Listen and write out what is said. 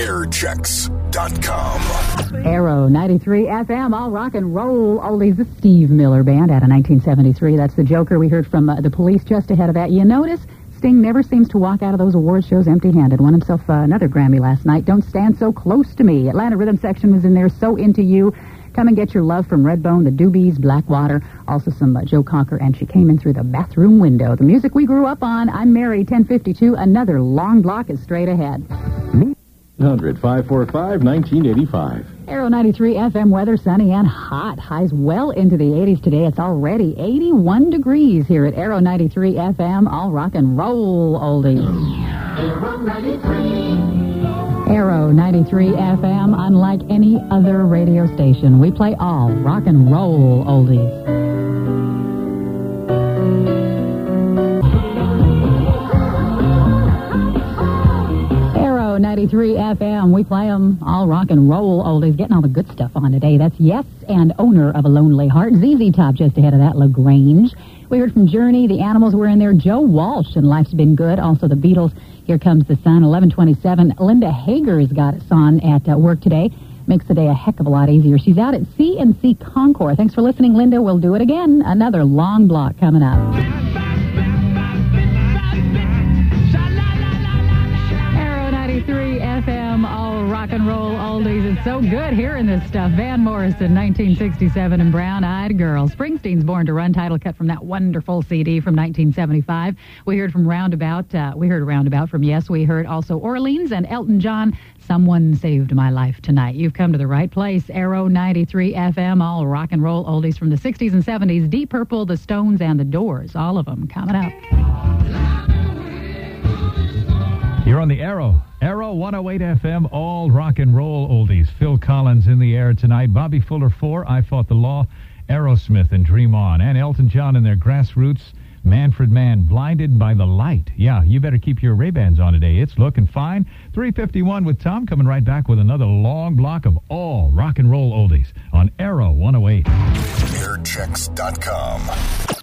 Airchecks.com. Arrow 93 FM, all rock and roll oldies. The Steve Miller Band out of 1973. That's the Joker we heard from uh, the police just ahead of that. You notice Sting never seems to walk out of those award shows empty-handed. Won himself uh, another Grammy last night. Don't stand so close to me. Atlanta Rhythm section was in there. So into you. Come and get your love from Redbone, the Doobies, Blackwater, also some uh, Joe Cocker, and she came in through the bathroom window. The music we grew up on. I'm Mary, 1052. Another long block is straight ahead. 100 545 1985. Arrow 93 FM weather, sunny and hot. Highs well into the 80s today. It's already 81 degrees here at Arrow 93 FM. All rock and roll oldies. Arrow 93 FM, unlike any other radio station. We play all rock and roll oldies. 93 FM. We play them all rock and roll oldies. Getting all the good stuff on today. That's Yes and Owner of a Lonely Heart. ZZ Top just ahead of that. LaGrange. We heard from Journey. The Animals were in there. Joe Walsh and Life's Been Good. Also the Beatles. Here Comes the Sun. 1127. Linda Hager's got us on at uh, work today. Makes the day a heck of a lot easier. She's out at CNC Concours. Thanks for listening, Linda. We'll do it again. Another long block coming up. Rock and roll oldies. It's so good hearing this stuff. Van Morrison, 1967, and Brown Eyed Girl. Springsteen's Born to Run title cut from that wonderful CD from 1975. We heard from Roundabout. Uh, we heard Roundabout from Yes. We heard also Orleans and Elton John. Someone saved my life tonight. You've come to the right place. Arrow 93 FM, all rock and roll oldies from the 60s and 70s. Deep Purple, The Stones, and The Doors. All of them coming up. You're on the Arrow. Arrow 108 FM, all rock and roll oldies. Phil Collins in the air tonight. Bobby Fuller 4, I Fought the Law. Aerosmith and Dream On. And Elton John and their grassroots. Manfred Mann, Blinded by the Light. Yeah, you better keep your Ray-Bans on today. It's looking fine. 351 with Tom coming right back with another long block of all rock and roll oldies on Arrow 108. Airchecks.com.